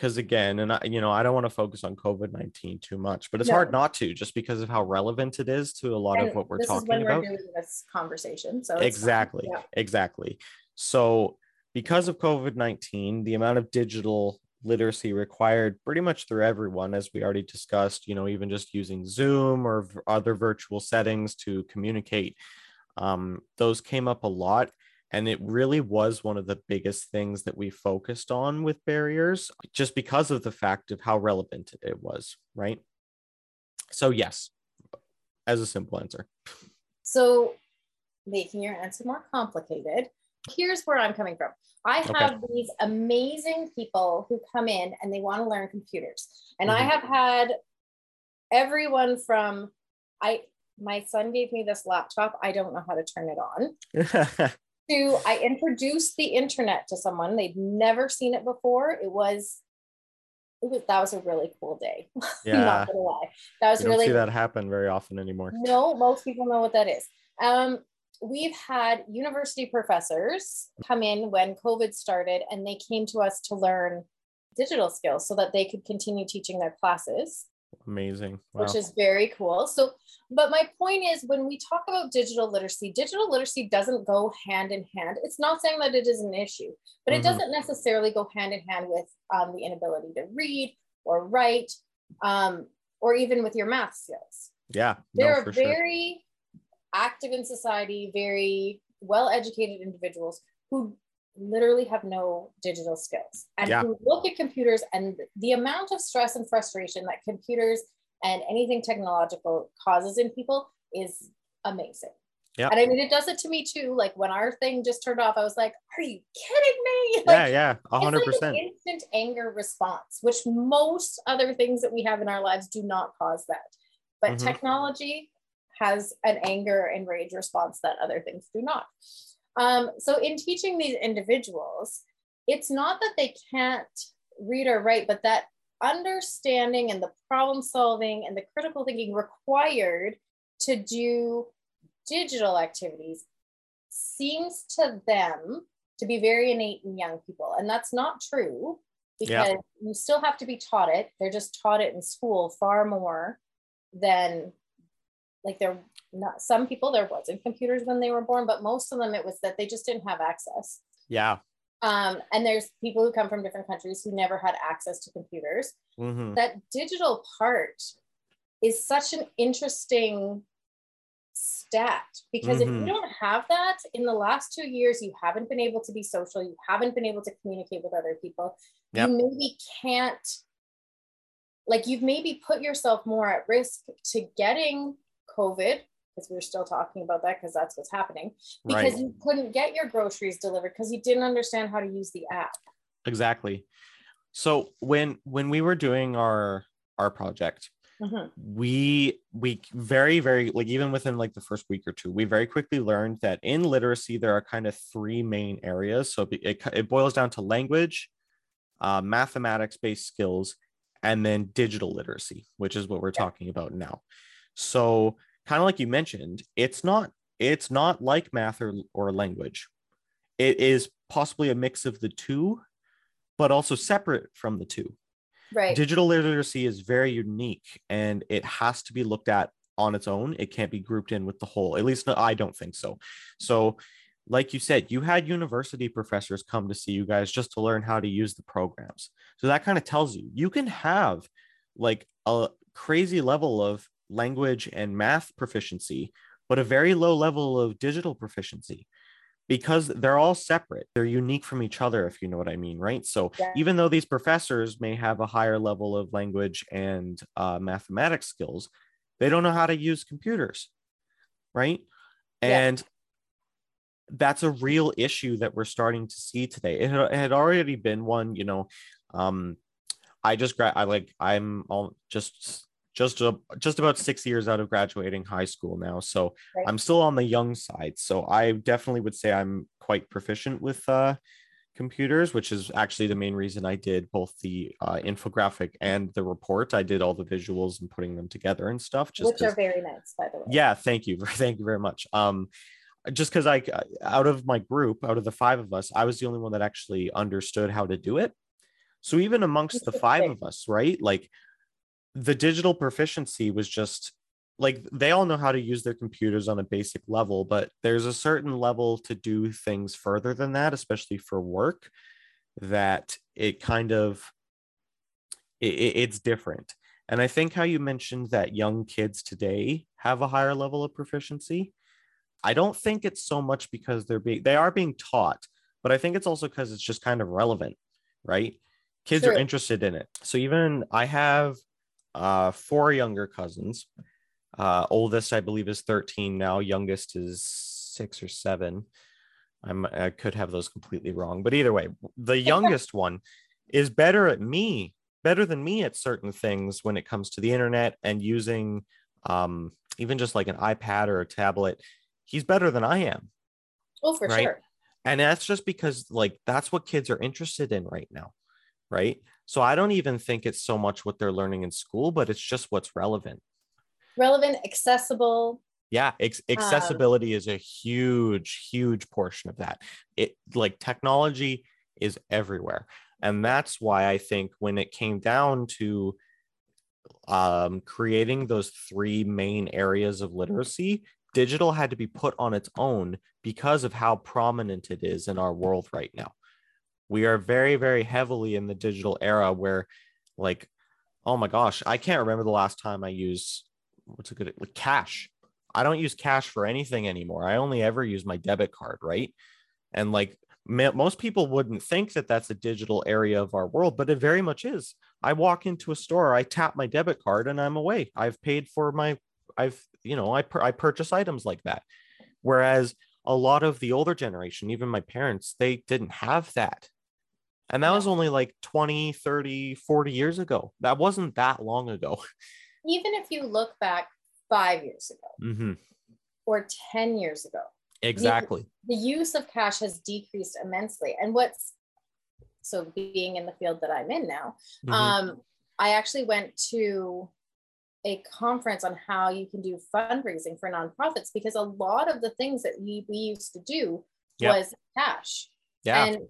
Speaker 2: because again and I, you know i don't want to focus on covid-19 too much but it's no. hard not to just because of how relevant it is to a lot and of what we're talking about
Speaker 1: we're this conversation so
Speaker 2: exactly yeah. exactly so because of covid-19 the amount of digital literacy required pretty much through everyone, as we already discussed, you know, even just using Zoom or other virtual settings to communicate. Um, those came up a lot. And it really was one of the biggest things that we focused on with barriers, just because of the fact of how relevant it was, right? So, yes, as a simple answer.
Speaker 1: So, making your answer more complicated, here's where I'm coming from. I have okay. these amazing people who come in and they want to learn computers. And mm-hmm. I have had everyone from I my son gave me this laptop. I don't know how to turn it on. to I introduced the internet to someone. They'd never seen it before. It was it was that was a really cool day.
Speaker 2: Yeah. Not
Speaker 1: gonna lie. That was
Speaker 2: you
Speaker 1: really
Speaker 2: see that happen very often anymore.
Speaker 1: No, most people know what that is. Um, we've had university professors come in when COVID started and they came to us to learn digital skills so that they could continue teaching their classes.
Speaker 2: Amazing. Wow.
Speaker 1: Which is very cool. So, but my point is when we talk about digital literacy, digital literacy doesn't go hand in hand. It's not saying that it is an issue, but mm-hmm. it doesn't necessarily go hand in hand with um, the inability to read or write um, or even with your math skills.
Speaker 2: Yeah.
Speaker 1: No, there are very active in society, very well educated individuals who literally have no digital skills and yeah. who look at computers and the amount of stress and frustration that computers and anything technological causes in people is amazing.
Speaker 2: Yeah.
Speaker 1: And I mean, it does it to me too. Like when our thing just turned off, I was like, are you kidding me?
Speaker 2: Like, yeah, yeah, a hundred percent.
Speaker 1: Instant anger response, which most other things that we have in our lives do not cause that. But mm-hmm. technology has an anger and rage response that other things do not. Um, so in teaching these individuals, it's not that they can't read or write, but that understanding and the problem solving and the critical thinking required to do digital activities seems to them to be very innate in young people. And that's not true because yeah. you still have to be taught it. They're just taught it in school far more than like there not some people there wasn't computers when they were born, but most of them it was that they just didn't have access.
Speaker 2: Yeah.
Speaker 1: Um, and there's people who come from different countries who never had access to computers. Mm-hmm. That digital part is such an interesting stat because mm-hmm. if you mm-hmm. don't have that in the last two years, you haven't been able to be social, you haven't been able to communicate with other people, yep. you maybe can't, like, you've maybe put yourself more at risk to getting COVID because we are still talking about that because that's what's happening because right. you couldn't get your groceries delivered because you didn't understand how to use the app
Speaker 2: exactly so when when we were doing our our project mm-hmm. we we very very like even within like the first week or two we very quickly learned that in literacy there are kind of three main areas so it, it boils down to language uh, mathematics based skills and then digital literacy which is what we're yeah. talking about now so kind of like you mentioned it's not it's not like math or, or language it is possibly a mix of the two but also separate from the two
Speaker 1: Right.
Speaker 2: Digital literacy is very unique and it has to be looked at on its own. It can't be grouped in with the whole. At least I don't think so. So, like you said, you had university professors come to see you guys just to learn how to use the programs. So that kind of tells you you can have like a crazy level of language and math proficiency, but a very low level of digital proficiency because they're all separate. They're unique from each other, if you know what I mean, right? So yeah. even though these professors may have a higher level of language and uh, mathematics skills, they don't know how to use computers, right? And yeah. that's a real issue that we're starting to see today. It had, it had already been one, you know. Um, I just gra- I like I'm all just just a, just about six years out of graduating high school now. So right. i'm still on the young side. So i definitely would say i'm quite proficient with uh, computers which is actually the main reason i did both the uh, infographic and the report. I did all the visuals and putting them together and stuff
Speaker 1: just which are very nice by the way.
Speaker 2: Yeah thank you. Thank you very much. Um just because i out of my group out of the five of us i was the only one that actually understood how to do it. So even amongst the five of us right? Like the digital proficiency was just like they all know how to use their computers on a basic level, but there's a certain level to do things further than that, especially for work, that it kind of it, it's different. And I think how you mentioned that young kids today have a higher level of proficiency. I don't think it's so much because they're being they are being taught, but I think it's also because it's just kind of relevant, right? Kids are interested in it. So even I have uh, four younger cousins. Uh, oldest, I believe, is 13 now. Youngest is six or seven. I'm, I could have those completely wrong, but either way, the youngest one is better at me, better than me at certain things when it comes to the internet and using um, even just like an iPad or a tablet. He's better than I am.
Speaker 1: Oh, for right? sure.
Speaker 2: And that's just because, like, that's what kids are interested in right now. Right. So I don't even think it's so much what they're learning in school, but it's just what's relevant.
Speaker 1: Relevant, accessible.
Speaker 2: Yeah, ex- um, accessibility um, is a huge, huge portion of that. It like technology is everywhere. And that's why I think when it came down to um, creating those three main areas of literacy, digital had to be put on its own because of how prominent it is in our world right now we are very very heavily in the digital era where like oh my gosh i can't remember the last time i use what's a good like cash. I don't use cash for anything anymore. I only ever use my debit card right? And like most people wouldn't think that that's a digital area of our world but it very much is. I walk into a store i tap my debit card and i'm away. I've paid for my i've you know i, I purchase items like that. Whereas a lot of the older generation even my parents they didn't have that and that was only like 20, 30, 40 years ago. That wasn't that long ago.
Speaker 1: Even if you look back five years ago mm-hmm. or 10 years ago,
Speaker 2: exactly.
Speaker 1: The, the use of cash has decreased immensely. And what's so being in the field that I'm in now,
Speaker 2: Mhm.
Speaker 1: um, I actually went to a conference on how you can do fundraising for nonprofits because a lot of the things that we, we used to do
Speaker 2: Yeah.
Speaker 1: was cash.
Speaker 2: yeah.
Speaker 1: And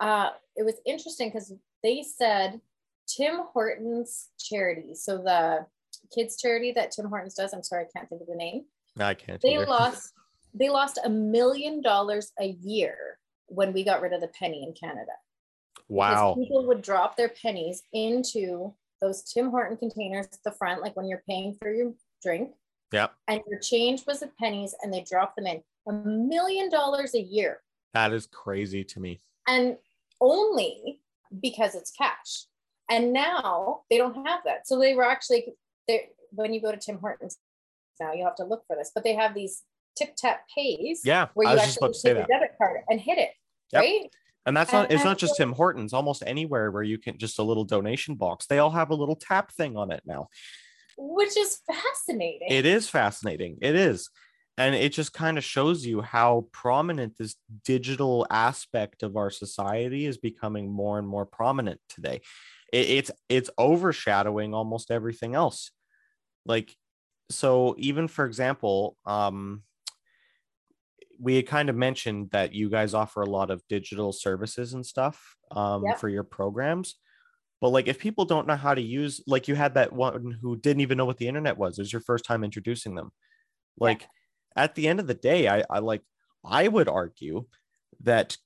Speaker 1: uh, it was interesting because they said Tim Hortons charity, so the kids charity that Tim Hortons does, I'm sorry, I can't think of the name.
Speaker 2: I can't.
Speaker 1: They
Speaker 2: either.
Speaker 1: lost they lost a million dollars a year when we got rid of the penny in Canada. Because
Speaker 2: wow.
Speaker 1: people would drop their pennies into those Tim Horton containers at the front, like when you're paying for your drink,
Speaker 2: Yep.
Speaker 1: and your change was the pennies, and they dropped them in. A million dollars a year,
Speaker 2: That is crazy to me.
Speaker 1: and only because it's cash. And now they don't have that. So they were actually there when you go to Tim Hortons now, you have to look for this, but they have these tip tap pays
Speaker 2: Yeah.
Speaker 1: where you actually
Speaker 2: about to say
Speaker 1: take your
Speaker 2: that.
Speaker 1: debit card and hit it,
Speaker 2: Yep.
Speaker 1: right?
Speaker 2: And that's not, it's not just Tim Hortons, almost anywhere where you can just a little donation box. They all have a little tap thing on it now.
Speaker 1: Which is fascinating.
Speaker 2: It is fascinating. It is. And it just kind of shows you how prominent this digital aspect of our society is becoming more and more prominent today. It, it's it's overshadowing almost everything else. Like, so even for example, um, we had kind of mentioned that you guys offer a lot of digital services and stuff um,
Speaker 1: Yep.
Speaker 2: for your programs. But like, if people don't know how to use, like, you had that one who didn't even know what the internet was. It was your first time introducing them. Like, at the end of the day, I, I like, I would argue that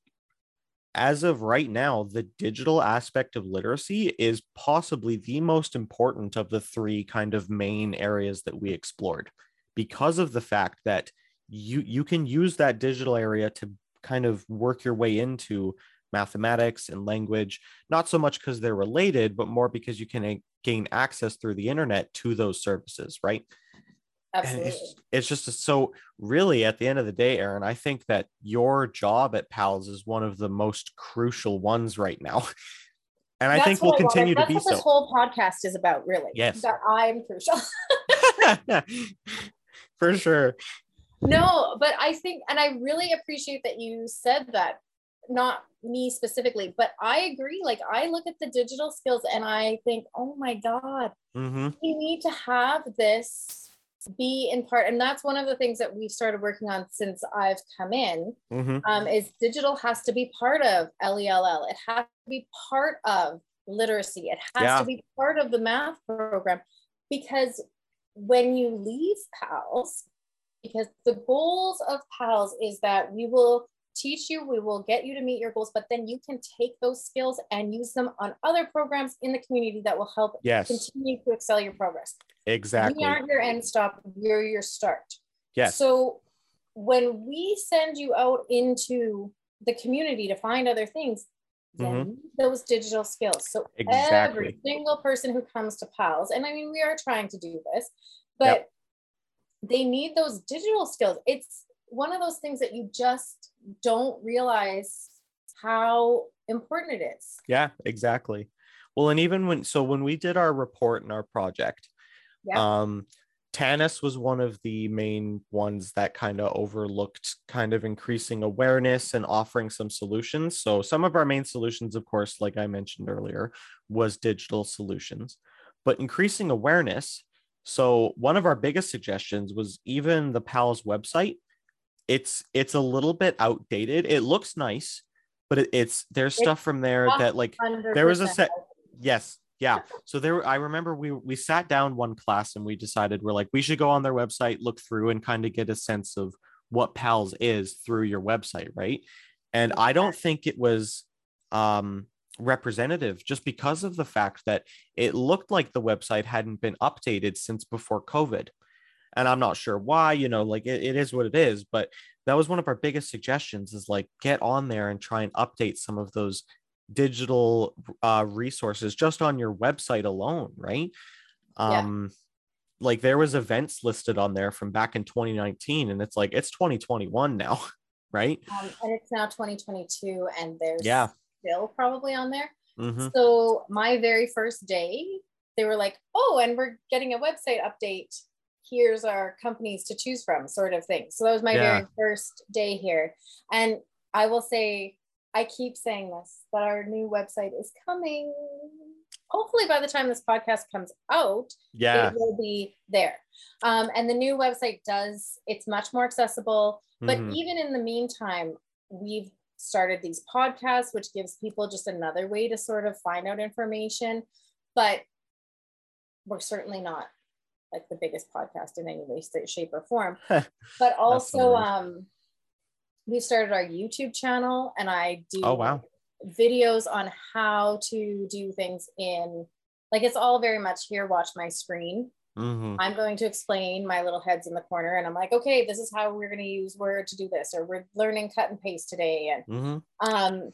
Speaker 2: as of right now, the digital aspect of literacy is possibly the most important of the three kind of main areas that we explored because of the fact that you you can use that digital area to kind of work your way into mathematics and language not so much because they're related but more because you can a- gain access through the internet to those services right
Speaker 1: Absolutely.
Speaker 2: it's, it's just a- so really at the end of the day aaron i think that your job at pals is one of the most crucial ones right now and i
Speaker 1: That's
Speaker 2: think will
Speaker 1: what I wanted-
Speaker 2: continue to
Speaker 1: that's
Speaker 2: be
Speaker 1: what
Speaker 2: so
Speaker 1: This whole podcast is about, really.
Speaker 2: Yes.
Speaker 1: That I'm crucial.
Speaker 2: for sure
Speaker 1: no, but I think, and I really appreciate that you said that. Not me specifically, but I agree. Like I look at the digital skills and I think, oh my god,
Speaker 2: hmm
Speaker 1: we need to have this be in part, and that's one of the things that we've started working on since I've come in.
Speaker 2: hmm
Speaker 1: um, is digital has to be part of LELL. It has to be part of literacy. It has
Speaker 2: Yeah.
Speaker 1: to be part of the math program because when you leave PALS, because the goals of PALS is that we will teach you, we will get you to meet your goals, but then you can take those skills and use them on other programs in the community that will help
Speaker 2: yes
Speaker 1: continue to excel your progress.
Speaker 2: exactly
Speaker 1: We aren't your end stop, we're your start.
Speaker 2: yes
Speaker 1: So when we send you out into the community to find other things,
Speaker 2: Mhm.
Speaker 1: those digital skills. So
Speaker 2: Exactly.
Speaker 1: every single person who comes to PALS, and I mean we are trying to do this, but they need those digital skills. It's one of those things that you just don't realize how important it is.
Speaker 2: Yeah, exactly. Well, and even when so when we did our report and our project,
Speaker 1: Yeah.
Speaker 2: um, Tanis was one of the main ones that kind of overlooked kind of increasing awareness and offering some solutions. So some of our main solutions, of course, like I mentioned earlier, was digital solutions, but increasing awareness. So one of our biggest suggestions was even the PALS website. It's it's a little bit outdated. It looks nice, but it, it's there's stuff from there that like there was a set yes yeah. So there i remember we we sat down one class and we decided we're like we should go on their website look through and kind of get a sense of what pals is through your website right? And i don't think it was um representative just because of the fact that it looked like the website hadn't been updated since before covid and i'm not sure why you know like it, it is what it is but that was one of our biggest suggestions is like get on there and try and update some of those digital uh, resources just on your website alone, right?
Speaker 1: Yeah.
Speaker 2: Um, like there was events listed on there from back in 2019, and it's like it's 2021 now, right?
Speaker 1: Um, and it's now 2022, and there's
Speaker 2: Yeah.
Speaker 1: still probably on there.
Speaker 2: hmm
Speaker 1: So my very first day, they were like, "Oh, and we're getting a website update. Here's our companies to choose from," sort of thing. So that was my
Speaker 2: Yeah.
Speaker 1: very first day here, and I will say, I keep saying this, that our new website is coming. Hopefully, by the time this podcast comes out,
Speaker 2: Yeah.
Speaker 1: it will be there. Um, and the new website does, it's much more accessible. But
Speaker 2: Mhm.
Speaker 1: even in the meantime, we've started these podcasts, which gives people just another way to sort of find out information. But we're certainly not like the biggest podcast in any way, shape, or form. But also, um, we started our YouTube channel, and I do
Speaker 2: Oh, wow.
Speaker 1: videos on how to do things in like it's all very much here. Watch my screen.
Speaker 2: Mhm.
Speaker 1: I'm going to explain my little heads in the corner, and I'm like, okay, this is how we're going to use Word to do this, or we're learning cut and paste today, and
Speaker 2: Mhm.
Speaker 1: um,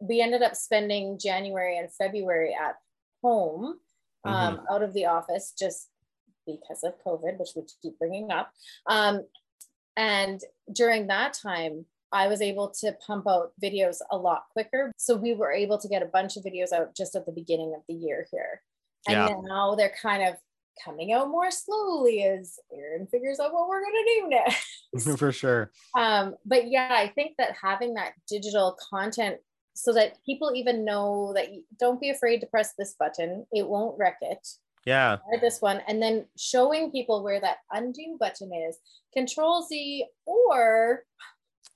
Speaker 1: we ended up spending January and February at home, um, out of the office, just because of COVID, which we keep bringing up. Um, and during that time, I was able to pump out videos a lot quicker. So we were able to get a bunch of videos out just at the beginning of the year here. And
Speaker 2: Yeah.
Speaker 1: now they're kind of coming out more slowly as Aaron figures out what we're going to do next
Speaker 2: For sure.
Speaker 1: um but yeah i think that having that digital content so that people even know that you, don't be afraid to press this button it won't wreck it
Speaker 2: Yeah.
Speaker 1: or this one and then showing people where that undo button is control z or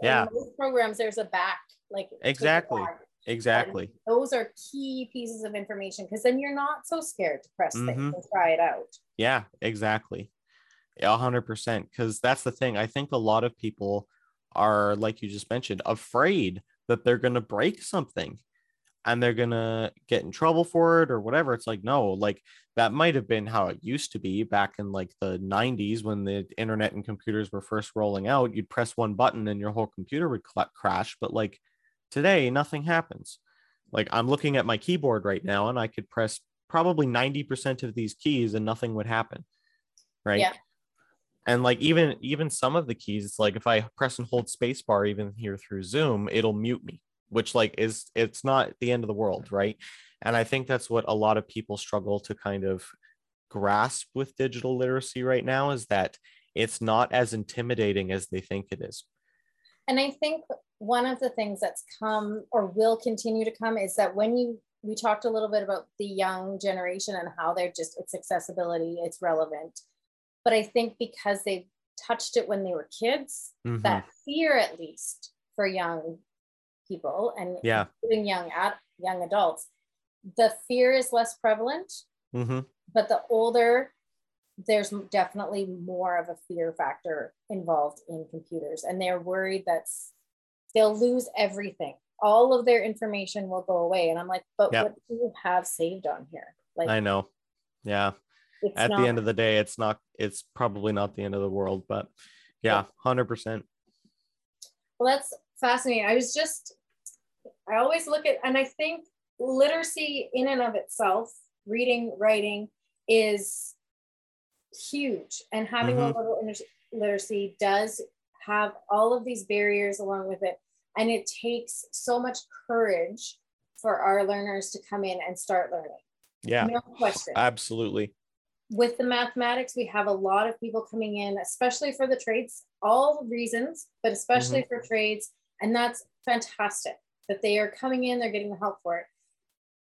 Speaker 2: Yeah.
Speaker 1: in most programs there's a back like
Speaker 2: Exactly.
Speaker 1: back.
Speaker 2: Exactly.
Speaker 1: those are key pieces of information because then you're not so scared to press things
Speaker 2: Mhm.
Speaker 1: and try it out
Speaker 2: Yeah, exactly. A hundred percent. Because that's the thing. I think a lot of people are, like you just mentioned, afraid that they're gonna break something and they're gonna get in trouble for it or whatever. It's like, no, like that might have been how it used to be back in like the 90s when the internet and computers were first rolling out. You'd press one button and your whole computer would crash. But like today, nothing happens. Like I'm looking at my keyboard right now and I could press probably 90% of these keys and nothing would happen. Right.
Speaker 1: Yeah.
Speaker 2: And like even even some of the keys, it's like if I press and hold spacebar even here through Zoom, it'll mute me, which like is it's not the end of the world, right? And I think that's what a lot of people struggle to kind of grasp with digital literacy right now is that it's not as intimidating as they think it is.
Speaker 1: And I think one of the things that's come or will continue to come is that when you we talked a little bit about the young generation and how they're just it's accessibility, it's relevant. But I think because they touched it when they were kids,
Speaker 2: Mhm.
Speaker 1: that fear at least for young people and
Speaker 2: Yeah.
Speaker 1: including young ad, young adults, the fear is less prevalent.
Speaker 2: Mhm.
Speaker 1: But the older, there's definitely more of a fear factor involved in computers, and they're worried that they'll lose everything. All of their information will go away. And I'm like, but
Speaker 2: Yeah.
Speaker 1: what do you have saved on here? Like,
Speaker 2: I know. Yeah. At
Speaker 1: not,
Speaker 2: the end of the day, it's not it's probably not the end of the world, but yeah, 100%.
Speaker 1: well, that's fascinating. I was just, I always look at, and I think literacy in and of itself, reading, writing, is huge. And having
Speaker 2: Mhm.
Speaker 1: a little literacy does have all of these barriers along with it. And it takes so much courage for our learners to come in and start learning.
Speaker 2: Yeah.
Speaker 1: No question.
Speaker 2: Absolutely.
Speaker 1: with the mathematics, we have a lot of people coming in, especially for the trades, all reasons, but especially for trades. And that's fantastic that they are coming in, they're getting the help for it.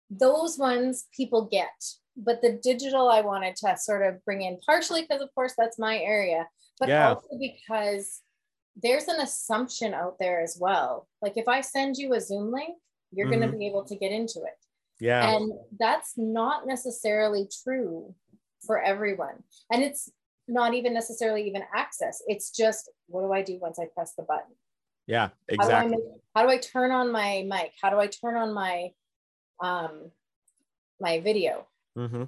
Speaker 1: Those ones people get, but the digital I wanted to sort of bring in partially because, of course, that's my area, but
Speaker 2: Yeah.
Speaker 1: also because there's an assumption out there as well. Like if I send you a Zoom link, you're going
Speaker 2: Mhm.
Speaker 1: to be able to get into it.
Speaker 2: Yeah.
Speaker 1: And that's not necessarily true for everyone. And it's not even necessarily even access. It's just what do I do once I press the button?
Speaker 2: Yeah.
Speaker 1: How do I
Speaker 2: Exactly.
Speaker 1: make, how do I turn on my mic? How do I turn on my um my video?
Speaker 2: hmm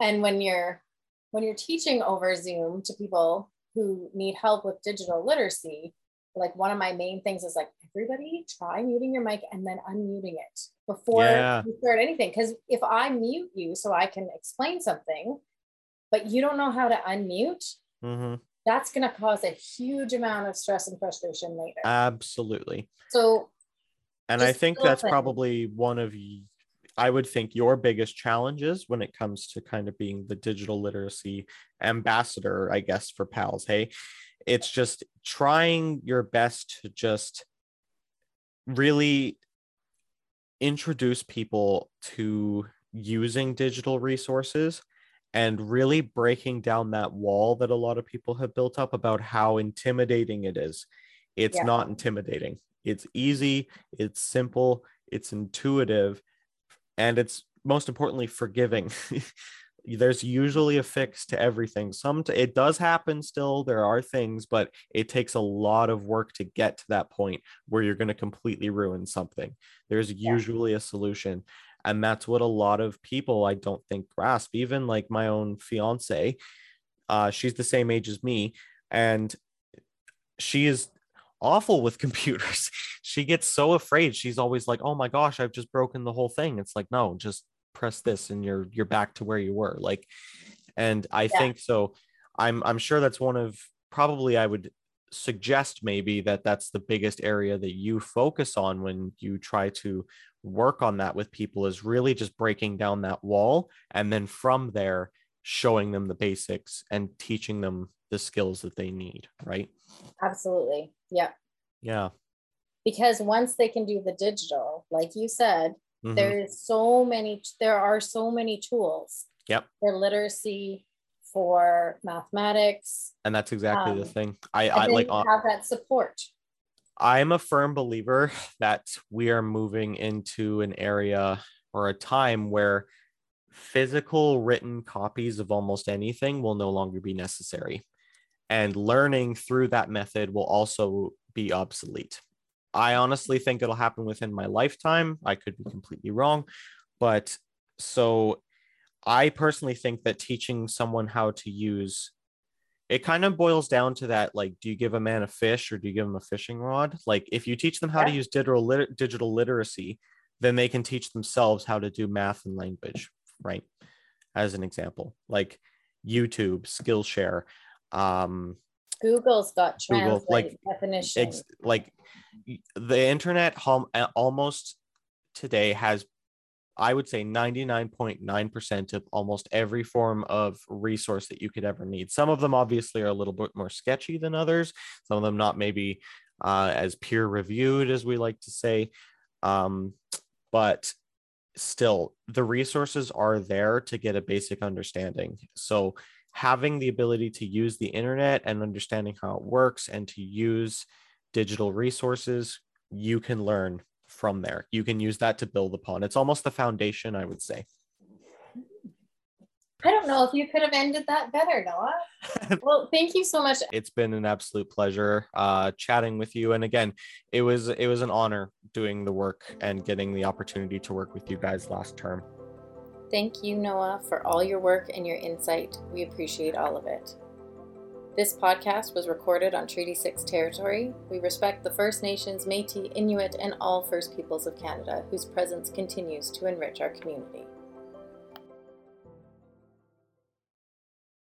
Speaker 1: And when you're when you're teaching over Zoom to people who need help with digital literacy, like one of my main things is like everybody try muting your mic and then unmuting it before
Speaker 2: Yeah.
Speaker 1: you start anything. Because if I mute you so I can explain something, but you don't know how to unmute,
Speaker 2: hmm
Speaker 1: that's going to cause a huge amount of stress and frustration later.
Speaker 2: Absolutely.
Speaker 1: so
Speaker 2: And I think that's
Speaker 1: things.
Speaker 2: probably one of I would think your biggest challenges when it comes to kind of being the digital literacy ambassador, I guess, for pals. Hey, it's just trying your best to just really introduce people to using digital resources and really breaking down that wall that a lot of people have built up about how intimidating it is. It's yeah. not intimidating. It's easy, it's simple, it's intuitive, and it's most importantly forgiving. there's usually a fix to everything. Some t- it does happen still. There are things, but it takes a lot of work to get to that point where you're going to completely ruin something. There's yeah. usually a solution. And that's what a lot of people I don't think grasp. Even like my own fiance, uh, she's the same age as me, and she is awful with computers. she gets so afraid. She's always like, "Oh my gosh, I've just broken the whole thing." It's like, no, just press this and you're you're back to where you were like and i yeah. think so i'm i'm sure that's one of probably i would suggest maybe that that's the biggest area that you focus on when you try to work on that with people is really just breaking down that wall and then from there showing them the basics and teaching them the skills that they need right
Speaker 1: absolutely yeah
Speaker 2: yeah
Speaker 1: because once they can do the digital like you said Mm-hmm. There is so many, there are so many tools.
Speaker 2: Yep.
Speaker 1: For literacy, for mathematics.
Speaker 2: And that's exactly um, the thing. I, I like
Speaker 1: uh, have that support.
Speaker 2: I'm a firm believer that we are moving into an area or a time where physical written copies of almost anything will no longer be necessary. And learning through that method will also be obsolete. I honestly think it'll happen within my lifetime. I could be completely wrong. But so I personally think that teaching someone how to use it kind of boils down to that like do you give a man a fish or do you give him a fishing rod like if you teach them how yeah. to use digital lit- digital literacy then they can teach themselves how to do math and language right as an example like youtube skillshare um
Speaker 1: Google's got Google, like, definition.
Speaker 2: Ex, like the internet home almost today has I would say 99.9% of almost every form of resource that you could ever need. Some of them obviously are a little bit more sketchy than others. Some of them not maybe uh, as peer reviewed as we like to say. Um, but still, the resources are there to get a basic understanding. So having the ability to use the internet and understanding how it works and to use digital resources, you can learn from there. You can use that to build upon. It's almost the foundation, I would say.
Speaker 1: I don't know if you could have ended that better, Noah. well, thank you so much.
Speaker 2: It's been an absolute pleasure uh, chatting with you. And again, it was it was an honor doing the work and getting the opportunity to work with you guys last term.
Speaker 1: Thank you, Noah, for all your work and your insight. We appreciate all of it. This podcast was recorded on Treaty 6 territory. We respect the First Nations, Metis, Inuit, and all First Peoples of Canada whose presence continues to enrich our community.